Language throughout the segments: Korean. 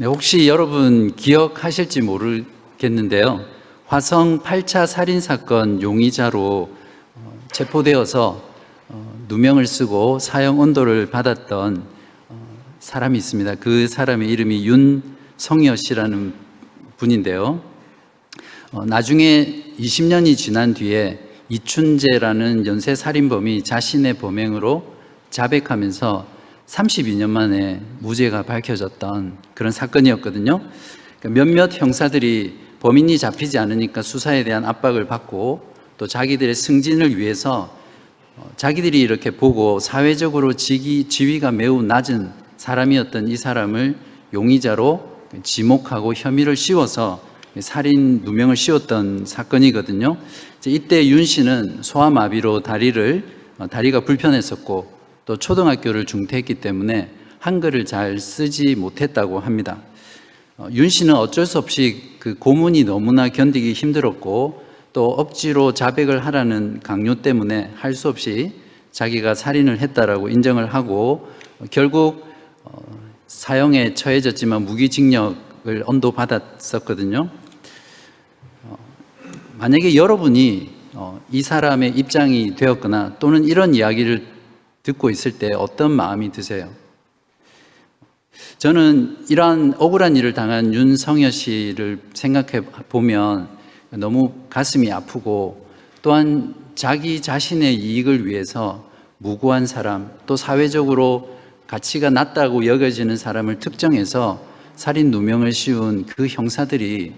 네, 혹시 여러분 기억하실지 모르겠는데요. 화성 8차 살인 사건 용의자로 어, 체포되어서 어, 누명을 쓰고 사형 언도를 받았던 어, 사람이 있습니다. 그 사람의 이름이 윤성여 씨라는 분인데요. 나중에 20년이 지난 뒤에 이춘재라는 연쇄 살인범이 자신의 범행으로 자백하면서 32년 만에 무죄가 밝혀졌던 그런 사건이었거든요. 그러니까 몇몇 형사들이 범인이 잡히지 않으니까 수사에 대한 압박을 받고 또 자기들의 승진을 위해서 어, 자기들이 이렇게 보고 사회적으로 지기, 지위가 매우 낮은 사람이었던 이 사람을 용의자로 지목하고 혐의를 씌워서 살인 누명을 씌웠던 사건이거든요. 이때 윤 씨는 소아마비로 다리를 어, 다리가 불편했었고 또 초등학교를 중퇴했기 때문에 한글을 잘 쓰지 못했다고 합니다. 어, 윤 씨는 어쩔 수 없이 그 고문이 너무나 견디기 힘들었고 또 억지로 자백을 하라는 강요 때문에 할 수 없이 자기가 살인을 했다라고 인정을 하고 결국 어, 사형에 처해졌지만 무기징역을 언도받았었거든요. 어, 만약에 여러분이 이 사람의 입장이 되었거나 또는 이런 이야기를 듣고 있을 때 어떤 마음이 드세요? 저는 이러한 억울한 일을 당한 윤성여 씨를 생각해 보면 너무 가슴이 아프고 또한 자기 자신의 이익을 위해서 무고한 사람 또 사회적으로 가치가 낮다고 여겨지는 사람을 특정해서 살인 누명을 씌운 그 형사들이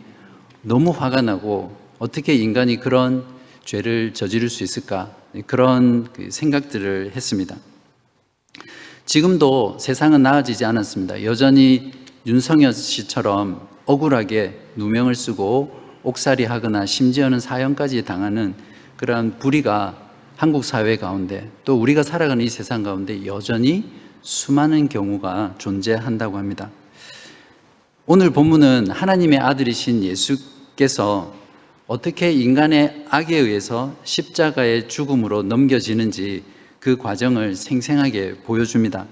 너무 화가 나고 어떻게 인간이 그런 죄를 저지를 수 있을까 그런 그 생각들을 했습니다. 지금도 세상은 나아지지 않았습니다. 여전히 윤성여 씨처럼 억울하게 누명을 쓰고 옥살이 하거나 심지어는 사형까지 당하는 그러한 불의가 한국 사회 가운데 또 우리가 살아가는 이 세상 가운데 여전히 수많은 경우가 존재한다고 합니다. 오늘 본문은 하나님의 아들이신 예수께서 어떻게 인간의 악에 의해서 십자가의 죽음으로 넘겨지는지 그 과정을 생생하게 보여줍니다.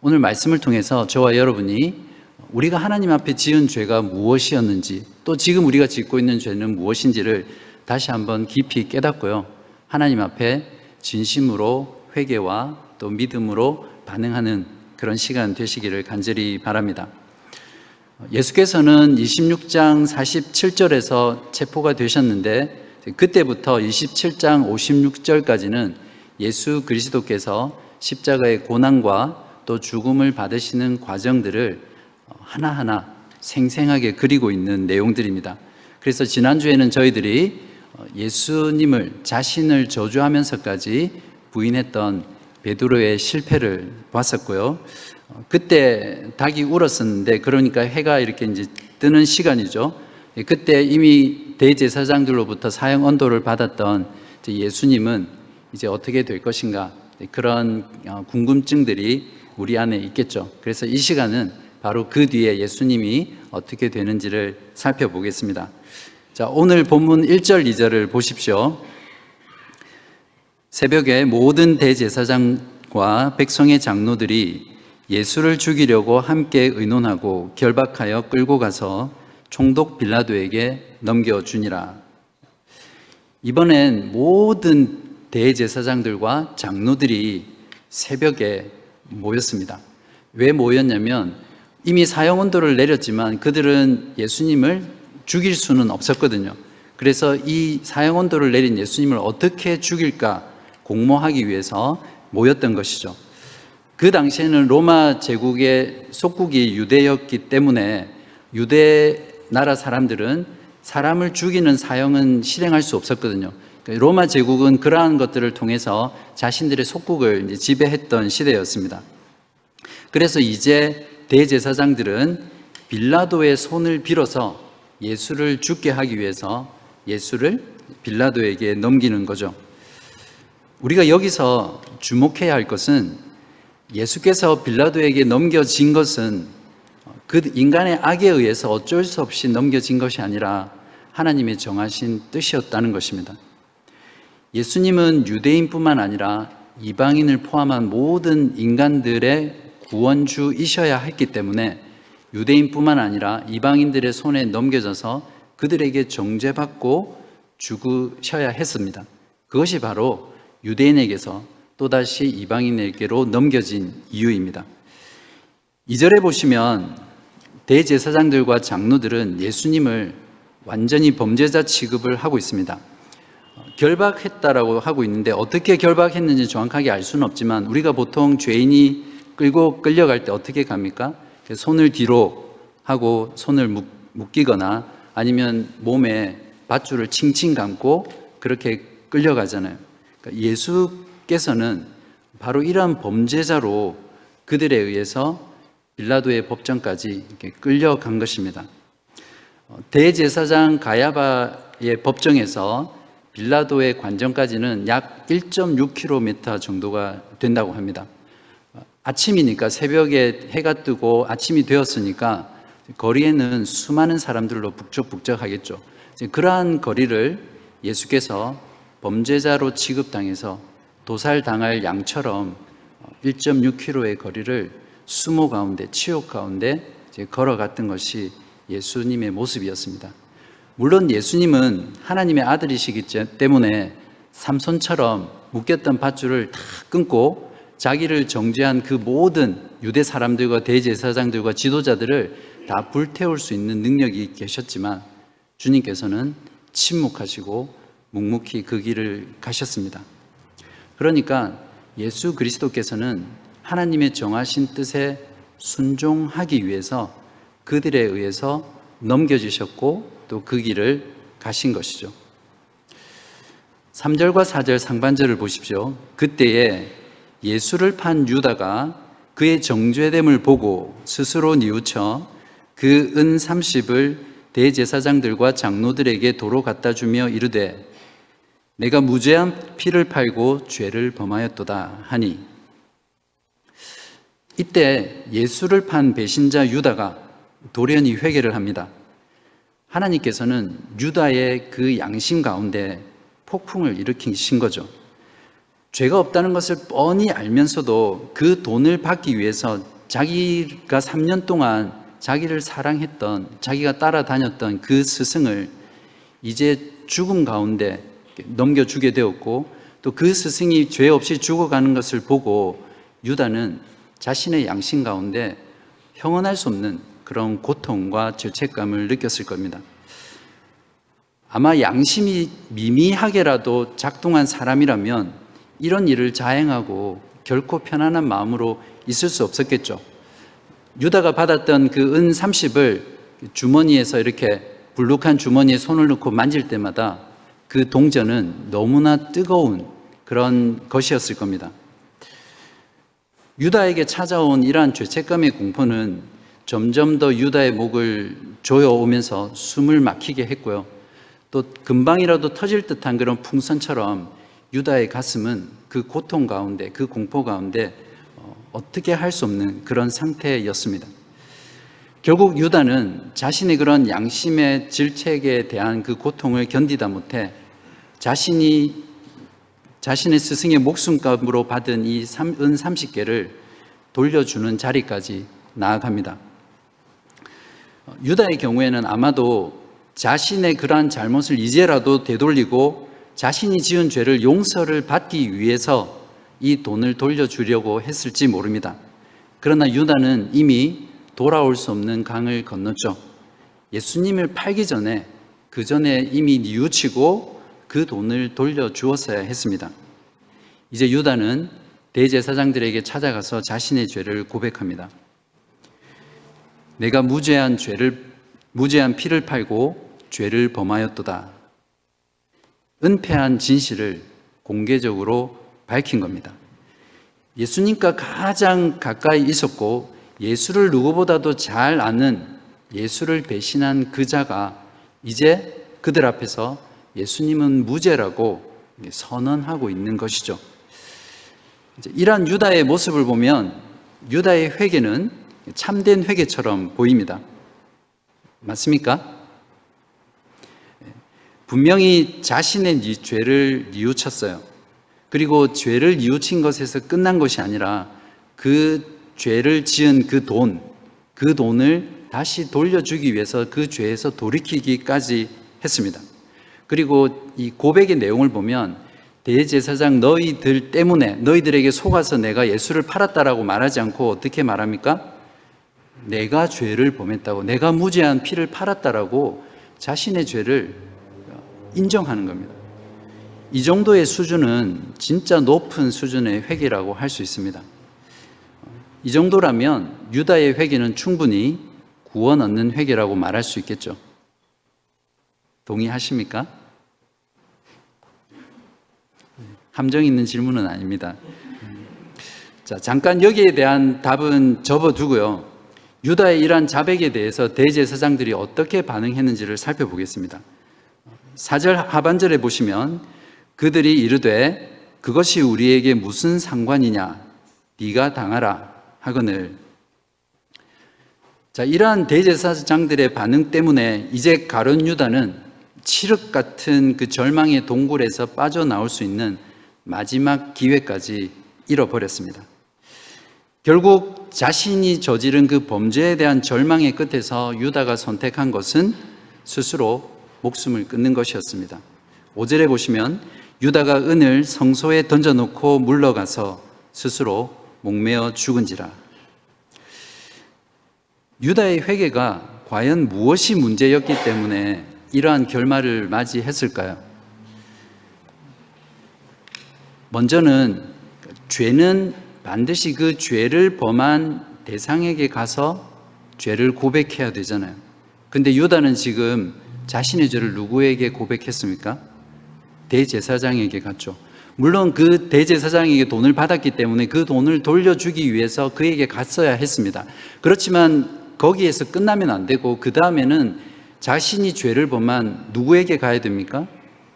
오늘 말씀을 통해서 저와 여러분이 우리가 하나님 앞에 지은 죄가 무엇이었는지 또 지금 우리가 짓고 있는 죄는 무엇인지를 다시 한번 깊이 깨닫고요. 하나님 앞에 진심으로 회개와 또 믿음으로 반응하는 그런 시간 되시기를 간절히 바랍니다. 예수께서는 26장 47절에서 체포가 되셨는데 그때부터 27장 56절까지는 예수 그리스도께서 십자가의 고난과 또 죽음을 받으시는 과정들을 하나하나 생생하게 그리고 있는 내용들입니다. 그래서 지난주에는 저희들이 예수님을 자신을 저주하면서까지 부인했던 베드로의 실패를 봤었고요. 그때 닭이 울었었는데 그러니까 해가 이렇게 이제 뜨는 시간이죠. 그때 이미 대제사장들로부터 사형 언도를 받았던 예수님은 이제 어떻게 될 것인가 그런 어, 궁금증들이 우리 안에 있겠죠. 그래서 이 시간은 바로 그 뒤에 예수님이 어떻게 되는지를 살펴보겠습니다. 자, 오늘 본문 1절, 2절을 보십시오. 새벽에 모든 대제사장과 백성의 장로들이 예수를 죽이려고 함께 의논하고 결박하여 끌고 가서 총독 빌라도에게 넘겨주니라. 이번엔 모든 대제사장들과 장로들이 새벽에 모였습니다. 왜 모였냐면 이미 사형 언도를 내렸지만 그들은 예수님을 죽일 수는 없었거든요. 그래서 이 사형 언도를 내린 예수님을 어떻게 죽일까 공모하기 위해서 모였던 것이죠. 그 당시에는 로마 제국의 속국이 유대였기 때문에 유대 나라 사람들은 사람을 죽이는 사형은 실행할 수 없었거든요. 그러니까 로마 제국은 그러한 것들을 통해서 자신들의 속국을 지배했던 시대였습니다. 그래서 이제 대제사장들은 빌라도의 손을 빌어서 예수를 죽게 하기 위해서 예수를 빌라도에게 넘기는 거죠. 우리가 여기서 주목해야 할 것은 예수께서 빌라도에게 넘겨진 것은 그 인간의 악에 의해서 어쩔 수 없이 넘겨진 것이 아니라 하나님의 정하신 뜻이었다는 것입니다. 예수님은 유대인뿐만 아니라 이방인을 포함한 모든 인간들의 구원주이셔야 했기 때문에 유대인뿐만 아니라 이방인들의 손에 넘겨져서 그들에게 정죄받고 죽으셔야 했습니다. 그것이 바로 유대인에게서 또다시 이방인에게로 넘겨진 이유입니다. 2절에 보시면 대제사장들과 장로들은 예수님을 완전히 범죄자 취급을 하고 있습니다. 결박했다라고 하고 있는데 어떻게 결박했는지 정확하게 알 수는 없지만 우리가 보통 죄인이 끌고 끌려갈 때 어떻게 갑니까? 손을 뒤로 하고 손을 묶이거나 아니면 몸에 밧줄을 칭칭 감고 그렇게 끌려가잖아요. 그러니까 예수 께서는 바로 이러한 범죄자로 그들에 의해서 빌라도의 법정까지 끌려간 것입니다. 어, 대제사장 가야바의 법정에서 빌라도의 관정까지는 약 1.6km 정도가 된다고 합니다. 어, 아침이니까 새벽에 해가 뜨고 아침이 되었으니까 거리에는 수많은 사람들로 북적북적하겠죠. 그러한 거리를 예수께서 범죄자로 취급당해서 도살당할 양처럼 1.6km의 거리를 수모 가운데, 치욕 가운데 걸어갔던 것이 예수님의 모습이었습니다. 물론 예수님은 하나님의 아들이시기 때문에 삼손처럼 묶였던 밧줄을 다 끊고 자기를 정죄한 그 모든 유대 사람들과 대제사장들과 지도자들을 다 불태울 수 있는 능력이 계셨지만 주님께서는 침묵하시고 묵묵히 그 길을 가셨습니다. 그러니까 예수 그리스도께서는 하나님의 정하신 뜻에 순종하기 위해서 그들에 의해서 넘겨주셨고 또 그 길을 가신 것이죠. 3절과 4절 상반절을 보십시오. 그때에 예수를 판 유다가 그의 정죄됨을 보고 스스로 뉘우쳐 그 은 30을 대제사장들과 장로들에게 도로 갖다 주며 이르되 내가 무죄한 피를 팔고 죄를 범하였도다 하니 이때 예수를 판 배신자 유다가 돌연히 회개를 합니다. 하나님께서는 유다의 그 양심 가운데 폭풍을 일으키신 거죠. 죄가 없다는 것을 뻔히 알면서도 그 돈을 받기 위해서 자기가 3년 동안 자기를 사랑했던, 자기가 따라다녔던 그 스승을 이제 죽음 가운데 넘겨주게 되었고 또 그 스승이 죄 없이 죽어가는 것을 보고 유다는 자신의 양심 가운데 형언할 수 없는 그런 고통과 죄책감을 느꼈을 겁니다. 아마 양심이 미미하게라도 작동한 사람이라면 이런 일을 자행하고 결코 편안한 마음으로 있을 수 없었겠죠. 유다가 받았던 그 은 30을 주머니에서 이렇게 불룩한 주머니에 손을 넣고 만질 때마다 그 동전은 너무나 뜨거운 그런 것이었을 겁니다. 유다에게 찾아온 이러한 죄책감의 공포는 점점 더 유다의 목을 조여오면서 숨을 막히게 했고요. 또 금방이라도 터질 듯한 그런 풍선처럼 유다의 가슴은 그 고통 가운데, 그 공포 가운데 어, 어떻게 할 수 없는 그런 상태였습니다. 결국 유다는 자신의 그런 양심의 질책에 대한 그 고통을 견디다 못해 자신이 자신의 스승의 목숨값으로 받은 이 은 30개를 돌려주는 자리까지 나아갑니다. 유다의 경우에는 아마도 자신의 그러한 잘못을 이제라도 되돌리고 자신이 지은 죄를 용서를 받기 위해서 이 돈을 돌려주려고 했을지 모릅니다. 그러나 유다는 이미 돌아올 수 없는 강을 건넜죠. 예수님을 팔기 전에 그 전에 이미 뉘우치고 그 돈을 돌려주었어야 했습니다. 이제 유다는 대제사장들에게 찾아가서 자신의 죄를 고백합니다. 내가 무죄한 죄를 무죄한 피를 팔고 죄를 범하였도다. 은폐한 진실을 공개적으로 밝힌 겁니다. 예수님과 가장 가까이 있었고 예수를 누구보다도 잘 아는 예수를 배신한 그 자가 이제 그들 앞에서 예수님은 무죄라고 선언하고 있는 것이죠. 이러한 유다의 모습을 보면 유다의 회개는 참된 회개처럼 보입니다. 맞습니까? 분명히 자신의 죄를 뉘우쳤어요. 그리고 죄를 뉘우친 것에서 끝난 것이 아니라 그 죄를 지은 그 돈, 그 돈을 다시 돌려주기 위해서 그 죄에서 돌이키기까지 했습니다. 그리고 이 고백의 내용을 보면 대제사장 너희들 때문에 너희들에게 속아서 내가 예수를 팔았다라고 말하지 않고 어떻게 말합니까? 내가 죄를 범했다고 내가 무죄한 피를 팔았다라고 자신의 죄를 인정하는 겁니다. 이 정도의 수준은 진짜 높은 수준의 회개라고 할 수 있습니다. 이 정도라면 유다의 회개는 충분히 구원 얻는 회개라고 말할 수 있겠죠. 동의하십니까? 함정 있는 질문은 아닙니다. 자, 잠깐 여기에 대한 답은 접어두고요. 유다의 이러한 자백에 대해서 대제사장들이 어떻게 반응했는지를 살펴보겠습니다. 4절 하반절에 보시면 그들이 이르되 그것이 우리에게 무슨 상관이냐 네가 당하라 하거늘 자 이러한 대제사장들의 반응 때문에 이제 가론 유다는 칠흑 같은 그 절망의 동굴에서 빠져나올 수 있는 마지막 기회까지 잃어버렸습니다. 결국 자신이 저지른 그 범죄에 대한 절망의 끝에서 유다가 선택한 것은 스스로 목숨을 끊는 것이었습니다. 5절에 보시면 유다가 은을 성소에 던져놓고 물러가서 스스로 목매어 죽은지라. 유다의 회개가 과연 무엇이 문제였기 때문에 이러한 결말을 맞이했을까요? 먼저는 죄는 반드시 그 죄를 범한 대상에게 가서 죄를 고백해야 되잖아요. 근데 유다는 지금 자신의 죄를 누구에게 고백했습니까? 대제사장에게 갔죠. 물론 그 대제사장에게 돈을 받았기 때문에 그 돈을 돌려주기 위해서 그에게 갔어야 했습니다. 그렇지만 거기에서 끝나면 안 되고 그 다음에는 자신이 죄를 범한 누구에게 가야 됩니까?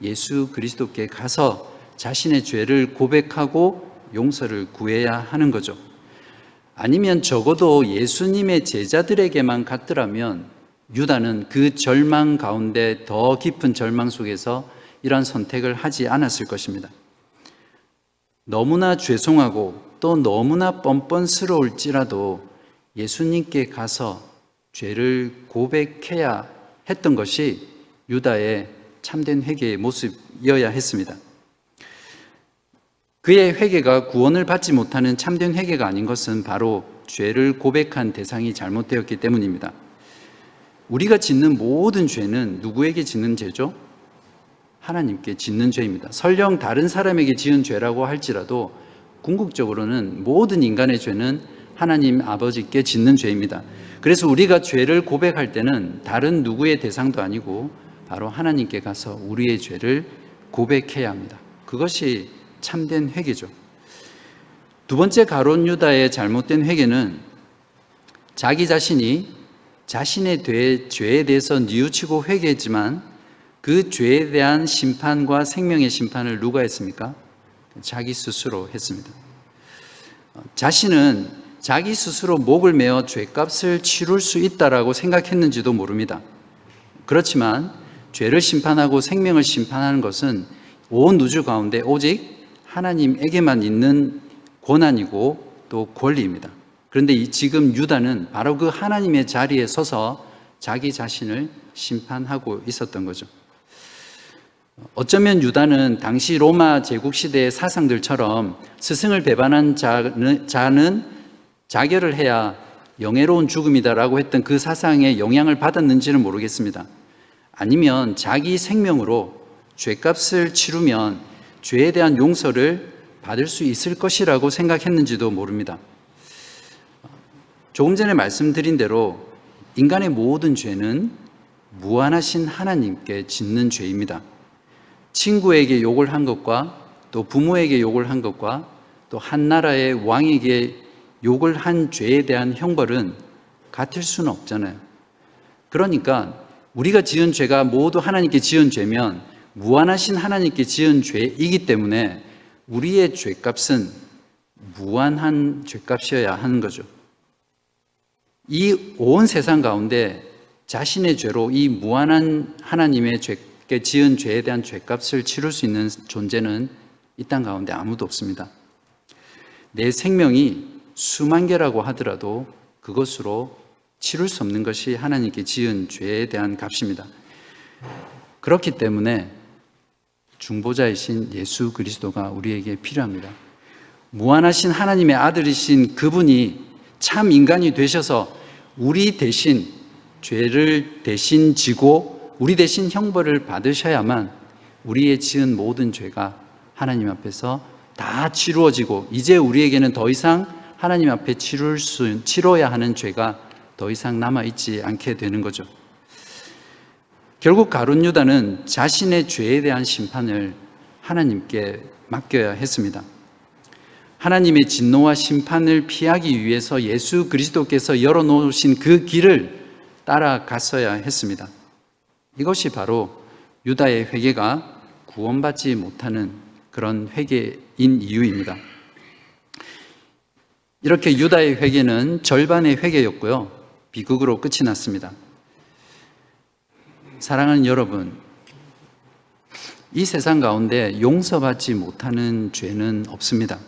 예수 그리스도께 가서 자신의 죄를 고백하고 용서를 구해야 하는 거죠. 아니면 적어도 예수님의 제자들에게만 갔더라면 유다는 그 절망 가운데 더 깊은 절망 속에서 이러한 선택을 하지 않았을 것입니다. 너무나 죄송하고 또 너무나 뻔뻔스러울지라도 예수님께 가서 죄를 고백해야 했던 것이 유다의 참된 회개의 모습이어야 했습니다. 그의 회개가 구원을 받지 못하는 참된 회개가 아닌 것은 바로 죄를 고백한 대상이 잘못되었기 때문입니다. 우리가 짓는 모든 죄는 누구에게 짓는 죄죠? 하나님께 짓는 죄입니다. 설령 다른 사람에게 지은 죄라고 할지라도 궁극적으로는 모든 인간의 죄는 하나님 아버지께 짓는 죄입니다. 그래서 우리가 죄를 고백할 때는 다른 누구의 대상도 아니고 바로 하나님께 가서 우리의 죄를 고백해야 합니다. 그것이 참된 회개죠. 두 번째 가론 유다의 잘못된 회개는 자기 자신이 자신의 죄에 대해서 뉘우치고 회개했지만 그 죄에 대한 심판과 생명의 심판을 누가 했습니까? 자기 스스로 했습니다. 자신은 자기 스스로 목을 메어 죄값을 치룰 수 있다라고 생각했는지도 모릅니다. 그렇지만 죄를 심판하고 생명을 심판하는 것은 온 우주 가운데 오직 하나님에게만 있는 권한이고 또 권리입니다. 그런데 지금 유다는 바로 그 하나님의 자리에 서서 자기 자신을 심판하고 있었던 거죠. 어쩌면 유다는 당시 로마 제국 시대의 사상들처럼 스승을 배반한 자는, 자는 자결을 해야 영예로운 죽음이다라고 했던 그 사상에 영향을 받았는지는 모르겠습니다. 아니면 자기 생명으로 죄값을 치르면 죄에 대한 용서를 받을 수 있을 것이라고 생각했는지도 모릅니다. 조금 전에 말씀드린 대로 인간의 모든 죄는 무한하신 하나님께 짓는 죄입니다. 친구에게 욕을 한 것과 또 부모에게 욕을 한 것과 또 한 나라의 왕에게 욕을 한 죄에 대한 형벌은 같을 수는 없잖아요. 그러니까 우리가 지은 죄가 모두 하나님께 지은 죄면 무한하신 하나님께 지은 죄이기 때문에 우리의 죄값은 무한한 죄값이어야 하는 거죠. 이 온 세상 가운데 자신의 죄로 이 무한한 하나님의 죄께 지은 죄에 대한 죄값을 치를 수 있는 존재는 이 땅 가운데 아무도 없습니다. 내 생명이 수만 개라고 하더라도 그것으로 치룰 수 없는 것이 하나님께 지은 죄에 대한 값입니다. 그렇기 때문에 중보자이신 예수 그리스도가 우리에게 필요합니다. 무한하신 하나님의 아들이신 그분이 참 인간이 되셔서 우리 대신 죄를 대신 지고 우리 대신 형벌을 받으셔야만 우리의 지은 모든 죄가 하나님 앞에서 다 치루어지고 이제 우리에게는 더 이상 하나님 앞에 치룰 수 치러야 하는 죄가 더 이상 남아 있지 않게 되는 거죠. 결국 가룟 유다는 자신의 죄에 대한 심판을 하나님께 맡겨야 했습니다. 하나님의 진노와 심판을 피하기 위해서 예수 그리스도께서 열어놓으신 그 길을 따라갔어야 했습니다. 이것이 바로 유다의 회개가 구원받지 못하는 그런 회개인 이유입니다. 이렇게 유다의 회개는 절반의 회개였고요. 비극으로 끝이 났습니다. 사랑하는 여러분, 이 세상 가운데 용서받지 못하는 죄는 없습니다.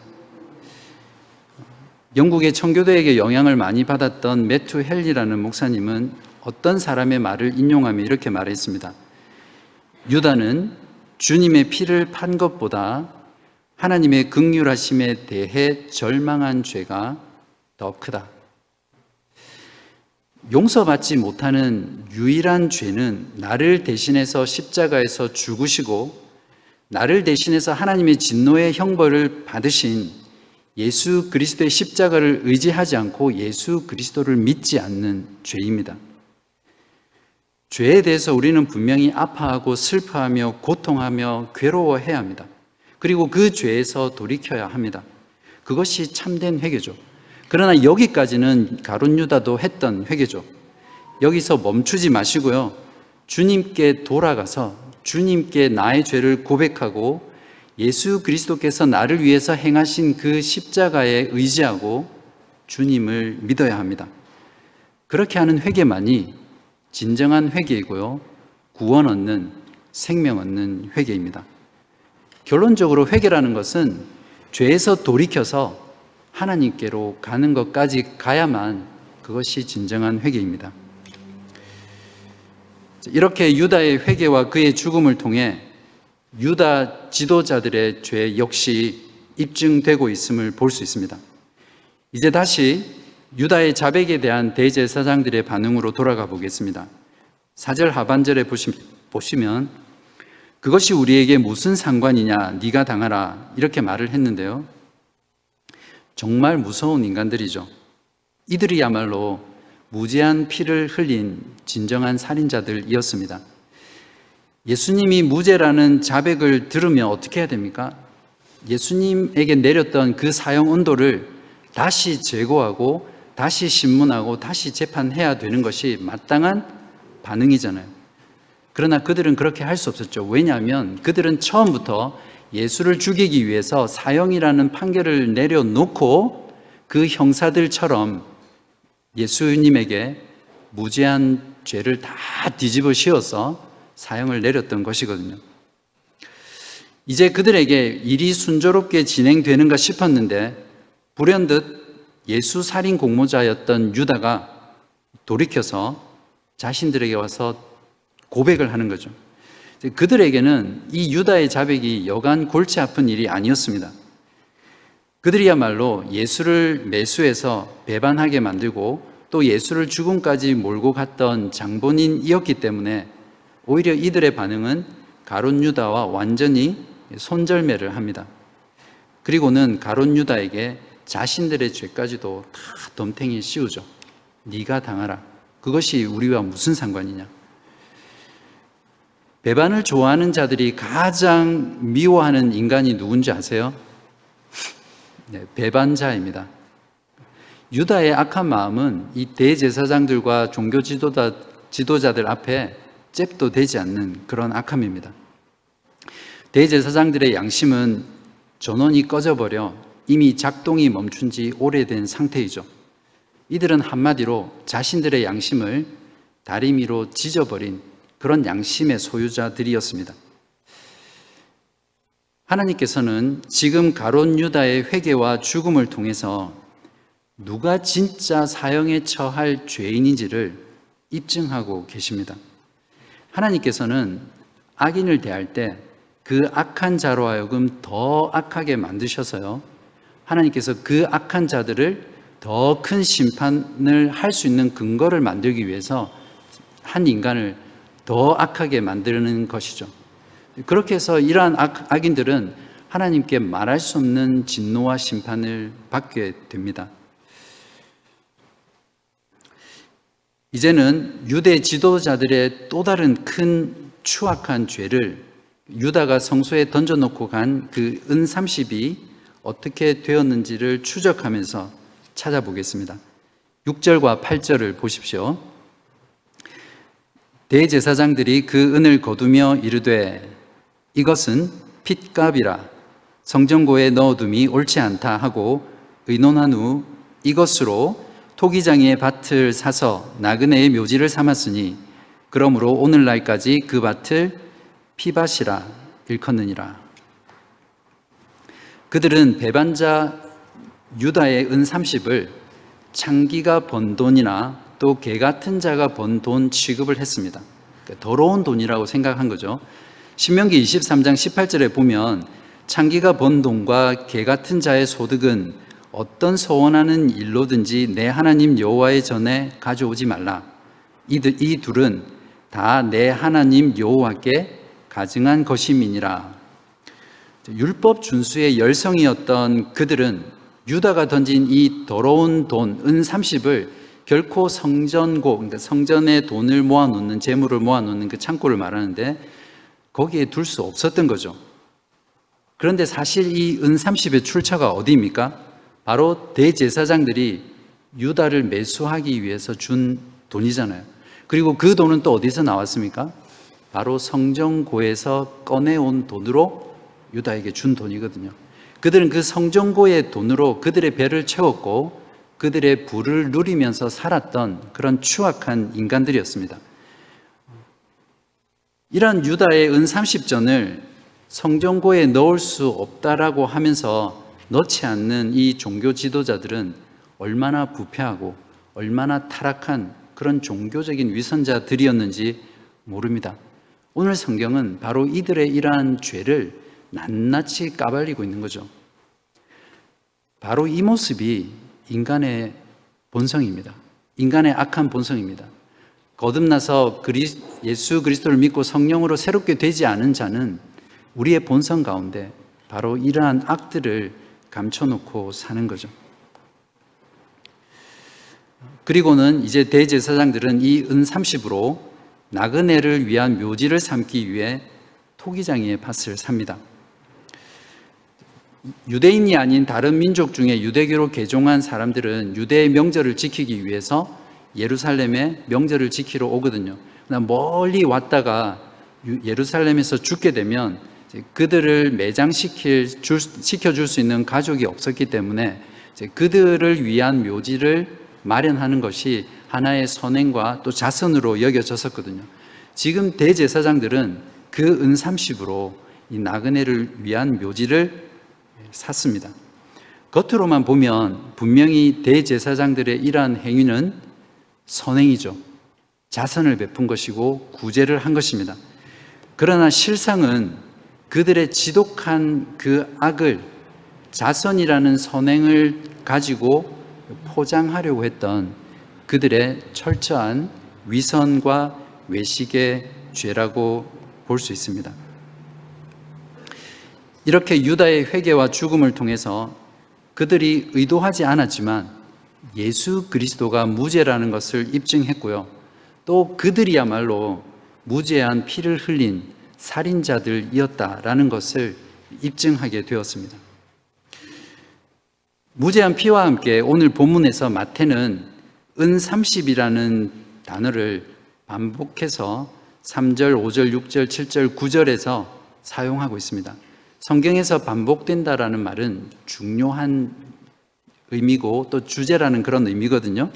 영국의 청교도에게 영향을 많이 받았던 매투 헬리라는 목사님은 어떤 사람의 말을 인용하며 이렇게 말했습니다. 유다는 주님의 피를 판 것보다 하나님의 극률하심에 대해 절망한 죄가 더 크다. 용서받지 못하는 유일한 죄는 나를 대신해서 십자가에서 죽으시고 나를 대신해서 하나님의 진노의 형벌을 받으신 예수 그리스도의 십자가를 의지하지 않고 예수 그리스도를 믿지 않는 죄입니다. 죄에 대해서 우리는 분명히 아파하고 슬퍼하며 고통하며 괴로워해야 합니다. 그리고 그 죄에서 돌이켜야 합니다. 그것이 참된 회개죠. 그러나 여기까지는 가론 유다도 했던 회개죠. 여기서 멈추지 마시고요. 주님께 돌아가서 주님께 나의 죄를 고백하고 예수 그리스도께서 나를 위해서 행하신 그 십자가에 의지하고 주님을 믿어야 합니다. 그렇게 하는 회개만이 진정한 회개이고요. 구원 얻는 생명 얻는 회개입니다. 결론적으로 회개라는 것은 죄에서 돌이켜서 하나님께로 가는 것까지 가야만 그것이 진정한 회개입니다. 이렇게 유다의 회개와 그의 죽음을 통해 유다 지도자들의 죄 역시 입증되고 있음을 볼 수 있습니다. 이제 다시 유다의 자백에 대한 대제사장들의 반응으로 돌아가 보겠습니다. 4절 하반절에 보시면 그것이 우리에게 무슨 상관이냐 네가 당하라 이렇게 말을 했는데요. 정말 무서운 인간들이죠. 이들이야말로 무죄한 피를 흘린 진정한 살인자들이었습니다. 예수님이 무죄라는 자백을 들으면 어떻게 해야 됩니까? 예수님에게 내렸던 그 사형 온도를 다시 제거하고 다시 신문하고 다시 재판해야 되는 것이 마땅한 반응이잖아요. 그러나 그들은 그렇게 할 수 없었죠. 왜냐하면 그들은 처음부터 예수를 죽이기 위해서 사형이라는 판결을 내려놓고 그 형사들처럼 예수님에게 무죄한 죄를 다 뒤집어 씌워서 사형을 내렸던 것이거든요. 이제 그들에게 일이 순조롭게 진행되는가 싶었는데 불현듯 예수 살인 공모자였던 유다가 돌이켜서 자신들에게 와서 고백을 하는 거죠. 그들에게는 이 유다의 자백이 여간 골치 아픈 일이 아니었습니다. 그들이야말로 예수를 매수해서 배반하게 만들고 또 예수를 죽음까지 몰고 갔던 장본인이었기 때문에 오히려 이들의 반응은 가론 유다와 완전히 손절매를 합니다. 그리고는 가론 유다에게 자신들의 죄까지도 다 덤탱이 씌우죠. 네가 당하라. 그것이 우리와 무슨 상관이냐? 배반을 좋아하는 자들이 가장 미워하는 인간이 누군지 아세요? 네, 배반자입니다. 유다의 악한 마음은 이 대제사장들과 종교 지도자, 지도자들 앞에 잽도 되지 않는 그런 악함입니다. 대제사장들의 양심은 전원이 꺼져버려 이미 작동이 멈춘 지 오래된 상태이죠. 이들은 한마디로 자신들의 양심을 다리미로 지져버린 그런 양심의 소유자들이었습니다. 하나님께서는 지금 가론 유다의 회개와 죽음을 통해서 누가 진짜 사형에 처할 죄인인지를 입증하고 계십니다. 하나님께서는 악인을 대할 때 그 악한 자로 하여금 더 악하게 만드셔서요. 하나님께서 그 악한 자들을 더 큰 심판을 할 수 있는 근거를 만들기 위해서 한 인간을 더 악하게 만드는 것이죠. 그렇게 해서 이러한 악, 악인들은 하나님께 말할 수 없는 진노와 심판을 받게 됩니다. 이제는 유대 지도자들의 또 다른 큰 추악한 죄를 유다가 성소에 던져놓고 간 그 은 30이 어떻게 되었는지를 추적하면서 찾아보겠습니다. 6절과 8절을 보십시오. 대제사장들이 그 은을 거두며 이르되 이것은 핏값이라 성전고에 넣어둠이 옳지 않다 하고 의논한 후 이것으로 토기장의 밭을 사서 나그네의 묘지를 삼았으니 그러므로 오늘날까지 그 밭을 피밭이라 일컫느니라. 그들은 배반자 유다의 은 30을 창기가 번 돈이나 또 개 같은 자가 번 돈 취급을 했습니다. 그러니까 더러운 돈이라고 생각한 거죠. 신명기 23장 18절에 보면 창기가 번 돈과 개 같은 자의 소득은 어떤 소원하는 일로든지 내 하나님 여호와의 전에 가져오지 말라. 이, 이 둘은 다 내 하나님 여호와께 가증한 것임이니라. 율법 준수의 열성이었던 그들은 유다가 던진 이 더러운 돈, 은 30을 결코 성전고, 그러니까 성전에 돈을 모아놓는, 재물을 모아놓는 그 창고를 말하는데 거기에 둘 수 없었던 거죠. 그런데 사실 이 은 30의 출처가 어디입니까? 바로 대제사장들이 유다를 매수하기 위해서 준 돈이잖아요. 그리고 그 돈은 또 어디서 나왔습니까? 바로 성정고에서 꺼내온 돈으로 유다에게 준 돈이거든요. 그들은 그 성정고의 돈으로 그들의 배를 채웠고 그들의 부를 누리면서 살았던 그런 추악한 인간들이었습니다. 이런 유다의 은 30전을 성정고에 넣을 수 없다라고 하면서 넣지 않는 이 종교 지도자들은 얼마나 부패하고 얼마나 타락한 그런 종교적인 위선자들이었는지 모릅니다. 오늘 성경은 바로 이들의 이러한 죄를 낱낱이 까발리고 있는 거죠. 바로 이 모습이 인간의 본성입니다. 인간의 악한 본성입니다. 거듭나서 예수 그리스도를 믿고 성령으로 새롭게 되지 않은 자는 우리의 본성 가운데 바로 이러한 악들을 감춰놓고 사는 거죠. 그리고는 이제 대제사장들은 이 은 30으로 나그네를 위한 묘지를 삼기 위해 토기장이의 밭을 삽니다. 유대인이 아닌 다른 민족 중에 유대교로 개종한 사람들은 유대의 명절을 지키기 위해서 예루살렘에 명절을 지키러 오거든요. 멀리 왔다가 예루살렘에서 죽게 되면 그들을 매장시킬 줄, 시켜줄 수 있는 가족이 없었기 때문에 그들을 위한 묘지를 마련하는 것이 하나의 선행과 또 자선으로 여겨졌었거든요. 지금 대제사장들은 그은 30으로 이 나그네를 위한 묘지를 샀습니다. 겉으로만 보면 분명히 대제사장들의 이러한 행위는 선행이죠. 자선을 베푼 것이고 구제를 한 것입니다. 그러나 실상은 그들의 지독한 그 악을 자선이라는 선행을 가지고 포장하려고 했던 그들의 철저한 위선과 외식의 죄라고 볼 수 있습니다. 이렇게 유다의 회개와 죽음을 통해서 그들이 의도하지 않았지만 예수 그리스도가 무죄라는 것을 입증했고요. 또 그들이야말로 무죄한 피를 흘린 살인자들이었다라는 것을 입증하게 되었습니다. 무제한 피와 함께 오늘 본문에서 마태는 은 30이라는 단어를 반복해서 3절, 5절, 6절, 7절, 9절에서 사용하고 있습니다. 성경에서 반복된다라는 말은 중요한 의미고 또 주제라는 그런 의미거든요.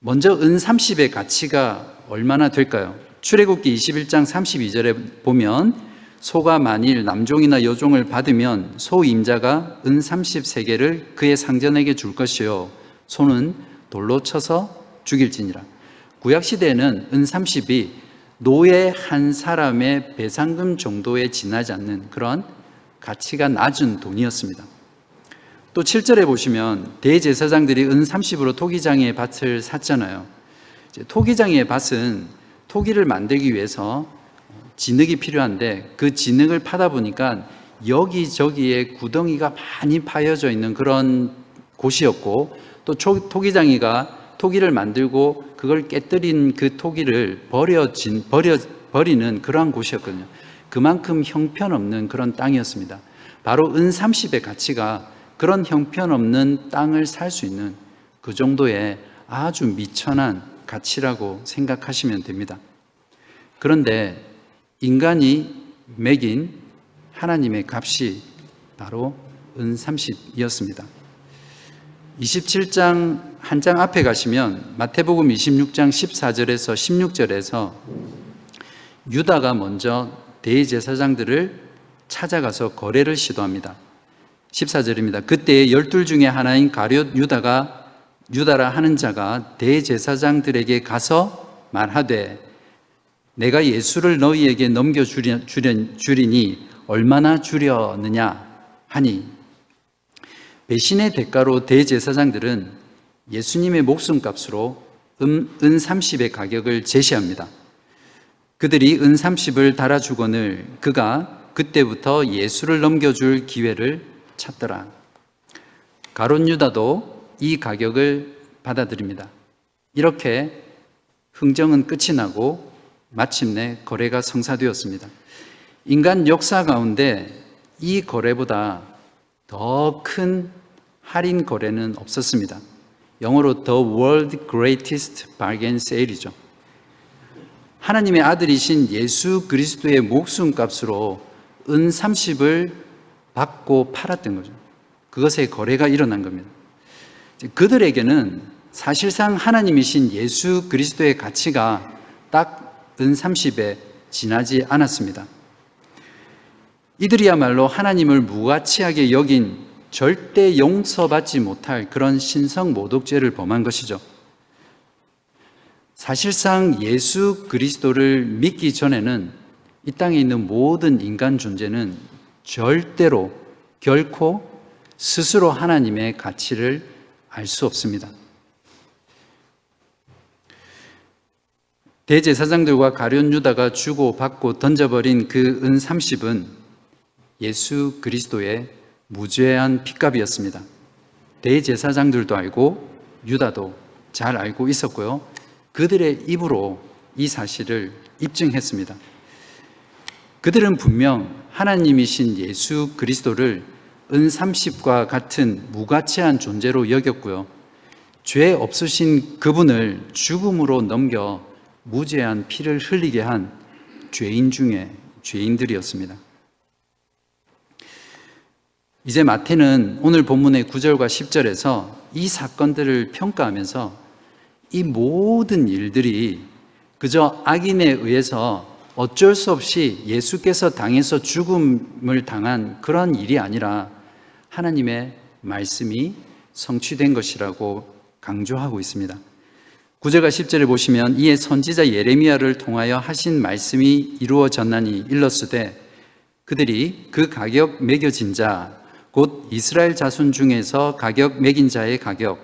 먼저 은 30의 가치가 얼마나 될까요? 출애굽기 21장 32절에 보면 소가 만일 남종이나 여종을 받으면 소 임자가 은 30세계를 그의 상전에게 줄 것이요 소는 돌로 쳐서 죽일지니라. 구약 시대에는 은 30이 노예 한 사람의 배상금 정도에 지나지 않는 그런 가치가 낮은 돈이었습니다. 또 7절에 보시면 대제사장들이 은 30으로 토기장의 밭을 샀잖아요. 토기장의 밭은 토기를 만들기 위해서 진흙이 필요한데 그 진흙을 파다 보니까 여기저기에 구덩이가 많이 파여져 있는 그런 곳이었고 또 토기장이가 토기를 만들고 그걸 깨뜨린 그 토기를 버려진 버려 버리는 그러한 곳이었거든요. 그만큼 형편없는 그런 땅이었습니다. 바로 은 30의 가치가 그런 형편없는 땅을 살 수 있는 그 정도의 아주 미천한 가치라고 생각하시면 됩니다. 그런데 인간이 매긴 하나님의 값이 바로 은 30이었습니다. 27장 한 장 앞에 가시면 마태복음 26장 14절에서 16절에서 유다가 먼저 대제사장들을 찾아가서 거래를 시도합니다. 14절입니다. 그때 열둘 중에 하나인 가룟 유다가 유다라 하는 자가 대제사장들에게 가서 말하되 내가 예수를 너희에게 넘겨 주리니 얼마나 주려느냐 하니 배신의 대가로 대제사장들은 예수님의 목숨값으로 은, 은 30의 가격을 제시합니다. 그들이 은 30을 달아주거늘 그가 그때부터 예수를 넘겨줄 기회를 찾더라. 가론 유다도 이 가격을 받아들입니다. 이렇게 흥정은 끝이 나고 마침내 거래가 성사되었습니다. 인간 역사 가운데 이 거래보다 더 큰 할인 거래는 없었습니다. 영어로 The World Greatest Bargain Sale이죠. 하나님의 아들이신 예수 그리스도의 목숨값으로 은 30을 받고 팔았던 거죠. 그것의 거래가 일어난 겁니다. 그들에게는 사실상 하나님이신 예수 그리스도의 가치가 딱 은 30에 지나지 않았습니다. 이들이야말로 하나님을 무가치하게 여긴 절대 용서받지 못할 그런 신성 모독죄를 범한 것이죠. 사실상 예수 그리스도를 믿기 전에는 이 땅에 있는 모든 인간 존재는 절대로 결코 스스로 하나님의 가치를 알 수 없습니다. 대제사장들과 가룟 유다가 주고 받고 던져버린 그 은 30은 예수 그리스도의 무죄한 핏값이었습니다. 대제사장들도 알고 유다도 잘 알고 있었고요. 그들의 입으로 이 사실을 입증했습니다. 그들은 분명 하나님이신 예수 그리스도를 은 30과 같은 무가치한 존재로 여겼고요. 죄 없으신 그분을 죽음으로 넘겨 무죄한 피를 흘리게 한 죄인 중에 죄인들이었습니다. 이제 마태는 오늘 본문의 9절과 10절에서 이 사건들을 평가하면서 이 모든 일들이 그저 악인에 의해서 어쩔 수 없이 예수께서 당해서 죽음을 당한 그런 일이 아니라 하나님의 말씀이 성취된 것이라고 강조하고 있습니다. 9절과 10절을 보시면 이에 선지자 예레미야를 통하여 하신 말씀이 이루어졌나니 일렀으되 그들이 그 가격 매겨진 자 곧 이스라엘 자손 중에서 가격 매긴 자의 가격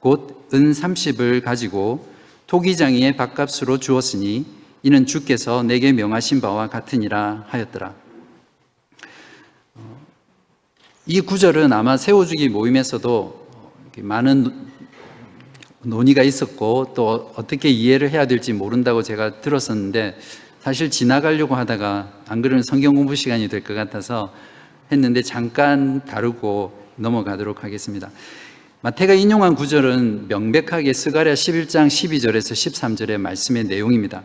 곧 은 30을 가지고 토기장이의 밥값으로 주었으니 이는 주께서 내게 명하신 바와 같으니라 하였더라. 이 구절은 아마 세워주기 모임에서도 많은 논의가 있었고 또 어떻게 이해를 해야 될지 모른다고 제가 들었었는데 사실 지나가려고 하다가 안 그러면 성경 공부 시간이 될 것 같아서 했는데 잠깐 다루고 넘어가도록 하겠습니다. 마태가 인용한 구절은 명백하게 스가랴 11장 12절에서 13절의 말씀의 내용입니다.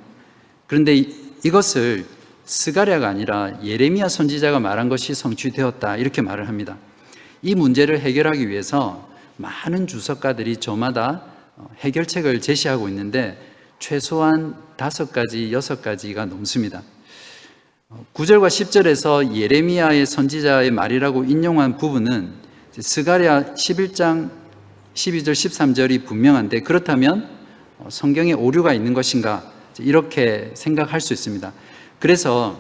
그런데 이것을 스가랴가 아니라 예레미야 선지자가 말한 것이 성취되었다 이렇게 말을 합니다. 이 문제를 해결하기 위해서 많은 주석가들이 저마다 어, 해결책을 제시하고 있는데 최소한 다섯 가지, 여섯 가지가 넘습니다. 9절과 10절에서 예레미야의 선지자의 말이라고 인용한 부분은 스가랴 11장 12절 13절이 분명한데 그렇다면 어, 성경에 오류가 있는 것인가 이렇게 생각할 수 있습니다. 그래서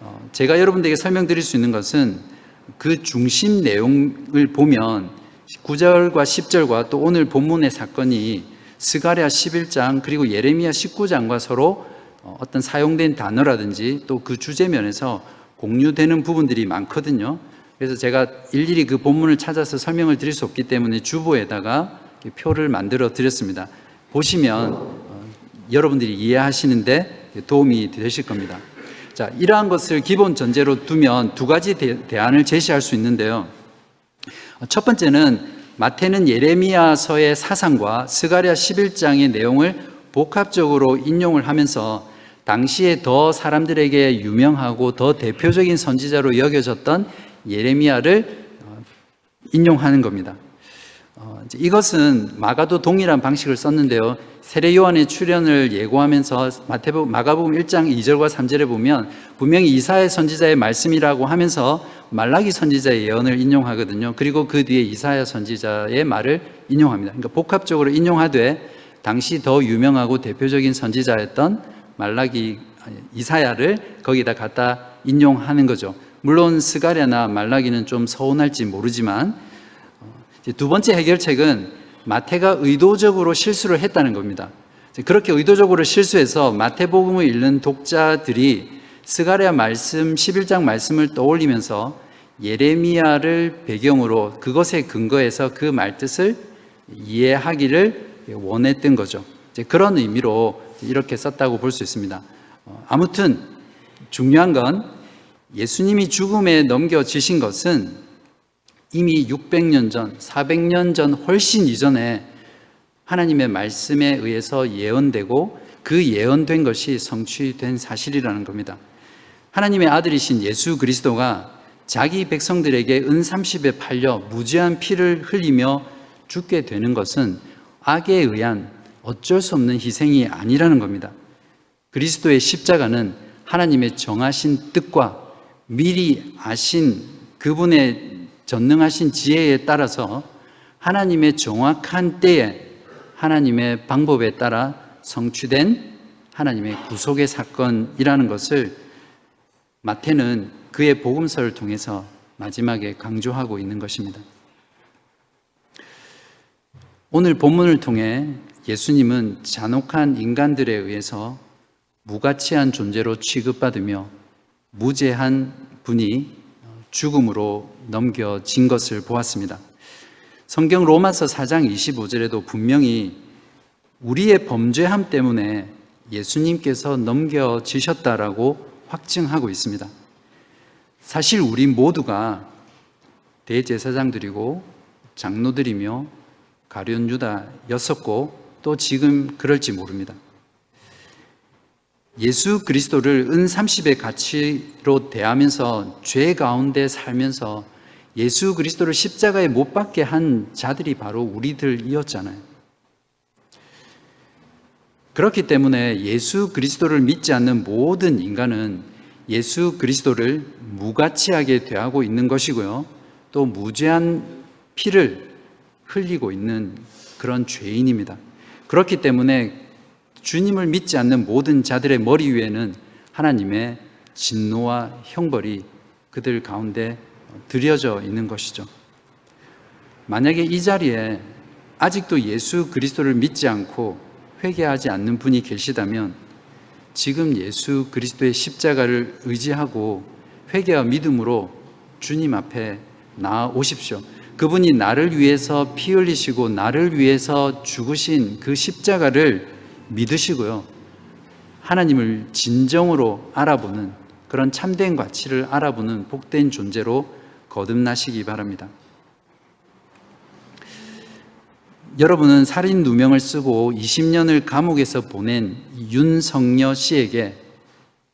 어, 제가 여러분들에게 설명드릴 수 있는 것은 그 중심 내용을 보면 9절과 10절과 또 오늘 본문의 사건이 스가랴 11장 그리고 예레미야 19장과 서로 어, 어떤 사용된 단어라든지 또 그 주제면에서 공유되는 부분들이 많거든요. 그래서 제가 일일이 그 본문을 찾아서 설명을 드릴 수 없기 때문에 주보에다가 표를 만들어 드렸습니다. 보시면 어, 여러분들이 이해하시는데 도움이 되실 겁니다. 자, 이러한 것을 기본 전제로 두면 두 가지 대, 안을 제시할 수 있는데요. 첫 번째는 마태는 예레미야서의 사상과 스가랴 11장의 내용을 복합적으로 인용을 하면서 당시에 더 사람들에게 유명하고 더 대표적인 선지자로 여겨졌던 예레미야를 어, 인용하는 겁니다. 어, 이것은 마가도 동일한 방식을 썼는데요. 세례 요한의 출현을 예고하면서 마태복 마가복음 1장 2절과 3절에 보면 분명히 이사의 선지자의 말씀이라고 하면서 말라기 선지자의 예언을 인용하거든요. 그리고 그 뒤에 이사야 선지자의 말을 인용합니다. 그러니까 복합적으로 인용하되 당시 더 유명하고 대표적인 선지자였던 말라기 이사야를 거기다 갖다 인용하는 거죠. 물론 스가랴나 말라기는 좀 서운할지 모르지만 어, 두 번째 해결책은 마태가 의도적으로 실수를 했다는 겁니다. 그렇게 의도적으로 실수해서 마태복음을 읽는 독자들이 스가랴 말씀 11장 말씀을 떠올리면서 예레미야를 배경으로 그것에 근거해서 그 말뜻을 이해하기를 원했던 거죠. 그런 의미로 이렇게 썼다고 볼 수 있습니다. 어, 아무튼 중요한 건 예수님이 죽음에 넘겨지신 것은 이미 600년 전, 400년 전 훨씬 이전에 하나님의 말씀에 의해서 예언되고 그 예언된 것이 성취된 사실이라는 겁니다. 하나님의 아들이신 예수 그리스도가 자기 백성들에게 은 30에 팔려 무지한 피를 흘리며 죽게 되는 것은 악에 의한 어쩔 수 없는 희생이 아니라는 겁니다. 그리스도의 십자가는 하나님의 정하신 뜻과 미리 아신 그분의 전능하신 지혜에 따라서 하나님의 정확한 때에 하나님의 방법에 따라 성취된 하나님의 구속의 사건이라는 것을 마태는 그의 복음서를 통해서 마지막에 강조하고 있는 것입니다. 오늘 본문을 통해 예수님은 잔혹한 인간들에 의해서 무가치한 존재로 취급받으며 무죄한 분이 죽음으로 넘겨진 것을 보았습니다. 성경 로마서 4장 25절에도 분명히 우리의 범죄함 때문에 예수님께서 넘겨지셨다라고 확증하고 있습니다. 사실 우리 모두가 대제사장들이고 장로들이며 가룟 유다였었고 또 지금 그럴지 모릅니다. 예수 그리스도를 은 30의 가치로 대하면서 죄 가운데 살면서 예수 그리스도를 십자가에 못 박게 한 자들이 바로 우리들이었잖아요. 그렇기 때문에 예수 그리스도를 믿지 않는 모든 인간은 예수 그리스도를 무가치하게 대하고 있는 것이고요. 또 무죄한 피를 흘리고 있는 그런 죄인입니다. 그렇기 때문에 주님을 믿지 않는 모든 자들의 머리 위에는 하나님의 진노와 형벌이 그들 가운데 들여져 있는 것이죠. 만약에 이 자리에 아직도 예수 그리스도를 믿지 않고 회개하지 않는 분이 계시다면 지금 예수 그리스도의 십자가를 의지하고 회개와 믿음으로 주님 앞에 나오십시오. 그분이 나를 위해서 피 흘리시고 나를 위해서 죽으신 그 십자가를 믿으시고요. 하나님을 진정으로 알아보는 그런 참된 가치를 알아보는 복된 존재로 거듭나시기 바랍니다. 여러분은 살인 누명을 쓰고 20년을 감옥에서 보낸 윤성녀 씨에게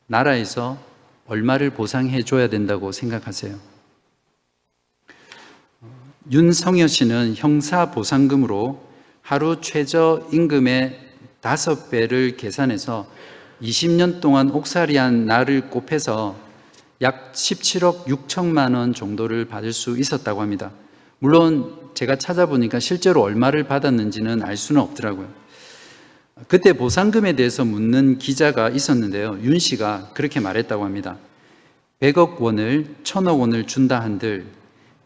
나라에서 얼마를 보상해 줘야 된다고 생각하세요? 윤성여 씨는 형사 보상금으로 하루 최저 임금의 다섯 배를 계산해서 20년 동안 옥살이한 나를 곱해서 약 17억 6천만 원 정도를 받을 수 있었다고 합니다. 물론 제가 찾아보니까 실제로 얼마를 받았는지는 알 수는 없더라고요. 그때 보상금에 대해서 묻는 기자가 있었는데요. 윤 씨가 그렇게 말했다고 합니다. 100억 원을 1000억 원을 준다 한들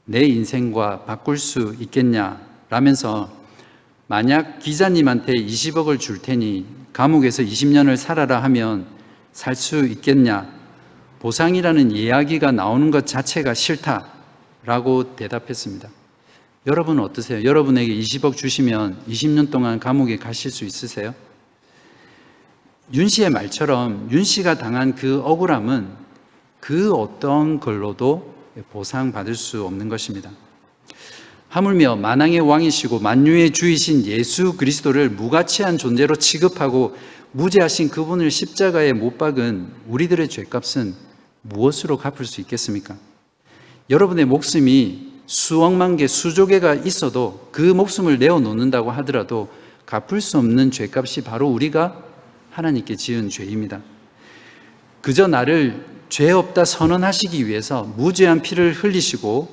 내 인생과 바꿀 수 있겠냐 라면서 만약 기자님한테 20억을 줄 테니 감옥에서 20년을 살아라 하면 살 수 있겠냐 보상이라는 이야기가 나오는 것 자체가 싫다 라고 대답했습니다. 여러분은 어떠세요? 여러분에게 20억 주시면 20년 동안 감옥에 가실 수 있으세요? 윤 씨의 말처럼 윤 씨가 당한 그 억울함은 그 어떤 걸로도 보상받을 수 없는 것입니다. 하물며 만왕의 왕이시고 만유의 주이신 예수 그리스도를 무가치한 존재로 취급하고 무죄하신 그분을 십자가에 못 박은 우리들의 죄값은 무엇으로 갚을 수 있겠습니까? 여러분의 목숨이 수억만 개, 수조 개가 있어도 그 목숨을 내어 놓는다고 하더라도 갚을 수 없는 죄값이 바로 우리가 하나님께 지은 죄입니다. 그저 나를 죄 없다 선언하시기 위해서 무죄한 피를 흘리시고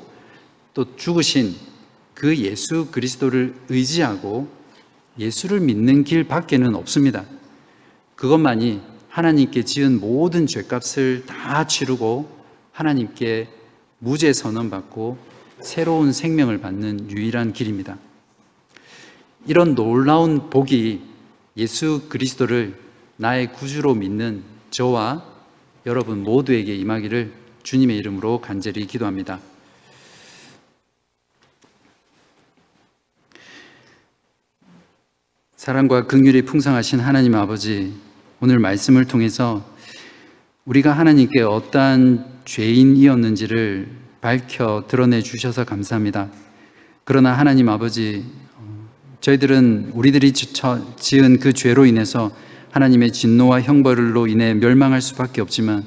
또 죽으신 그 예수 그리스도를 의지하고 예수를 믿는 길 밖에는 없습니다. 그것만이 하나님께 지은 모든 죄값을 다 치르고 하나님께 무죄 선언받고 새로운 생명을 받는 유일한 길입니다. 이런 놀라운 복이 예수 그리스도를 나의 구주로 믿는 저와 여러분 모두에게 임하기를 주님의 이름으로 간절히 기도합니다. 사랑과 긍휼이 풍성하신 하나님 아버지, 오늘 말씀을 통해서 우리가 하나님께 어떠한 죄인이었는지를 밝혀 드러내 주셔서 감사합니다. 그러나 하나님 아버지, 저희들은 우리들이 지은 그 죄로 인해서 하나님의 진노와 형벌로 인해 멸망할 수밖에 없지만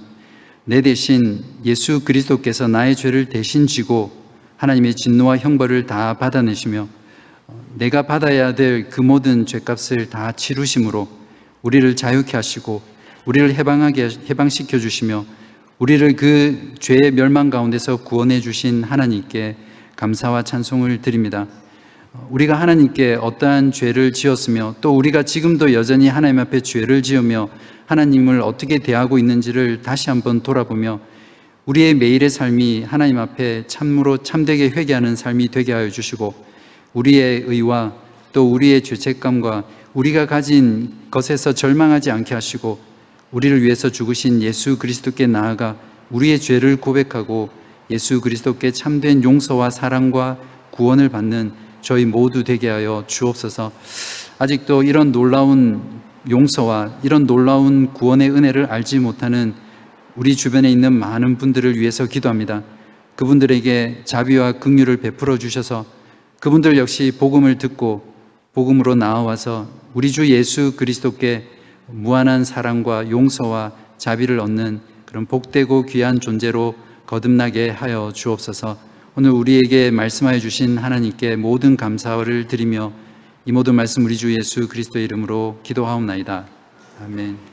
내 대신 예수 그리스도께서 나의 죄를 대신 지고 하나님의 진노와 형벌을 다 받아내시며 내가 받아야 될 그 모든 죄값을 다 치루심으로 우리를 자유케 하시고 우리를 해방하게 해방시켜 주시며 우리를 그 죄의 멸망 가운데서 구원해 주신 하나님께 감사와 찬송을 드립니다. 우리가 하나님께 어떠한 죄를 지었으며 또 우리가 지금도 여전히 하나님 앞에 죄를 지으며 하나님을 어떻게 대하고 있는지를 다시 한번 돌아보며 우리의 매일의 삶이 하나님 앞에 참으로 참되게 회개하는 삶이 되게 하여 주시고 우리의 의와 또 우리의 죄책감과 우리가 가진 것에서 절망하지 않게 하시고 우리를 위해서 죽으신 예수 그리스도께 나아가 우리의 죄를 고백하고 예수 그리스도께 참된 용서와 사랑과 구원을 받는 저희 모두 되게 하여 주옵소서. 아직도 이런 놀라운 용서와 이런 놀라운 구원의 은혜를 알지 못하는 우리 주변에 있는 많은 분들을 위해서 기도합니다. 그분들에게 자비와 긍휼을 베풀어 주셔서 그분들 역시 복음을 듣고 복음으로 나와서 우리 주 예수 그리스도께 무한한 사랑과 용서와 자비를 얻는 그런 복되고 귀한 존재로 거듭나게 하여 주옵소서. 오늘 우리에게 말씀하여 주신 하나님께 모든 감사를 드리며 이 모든 말씀 우리 주 예수 그리스도의 이름으로 기도하옵나이다. 아멘.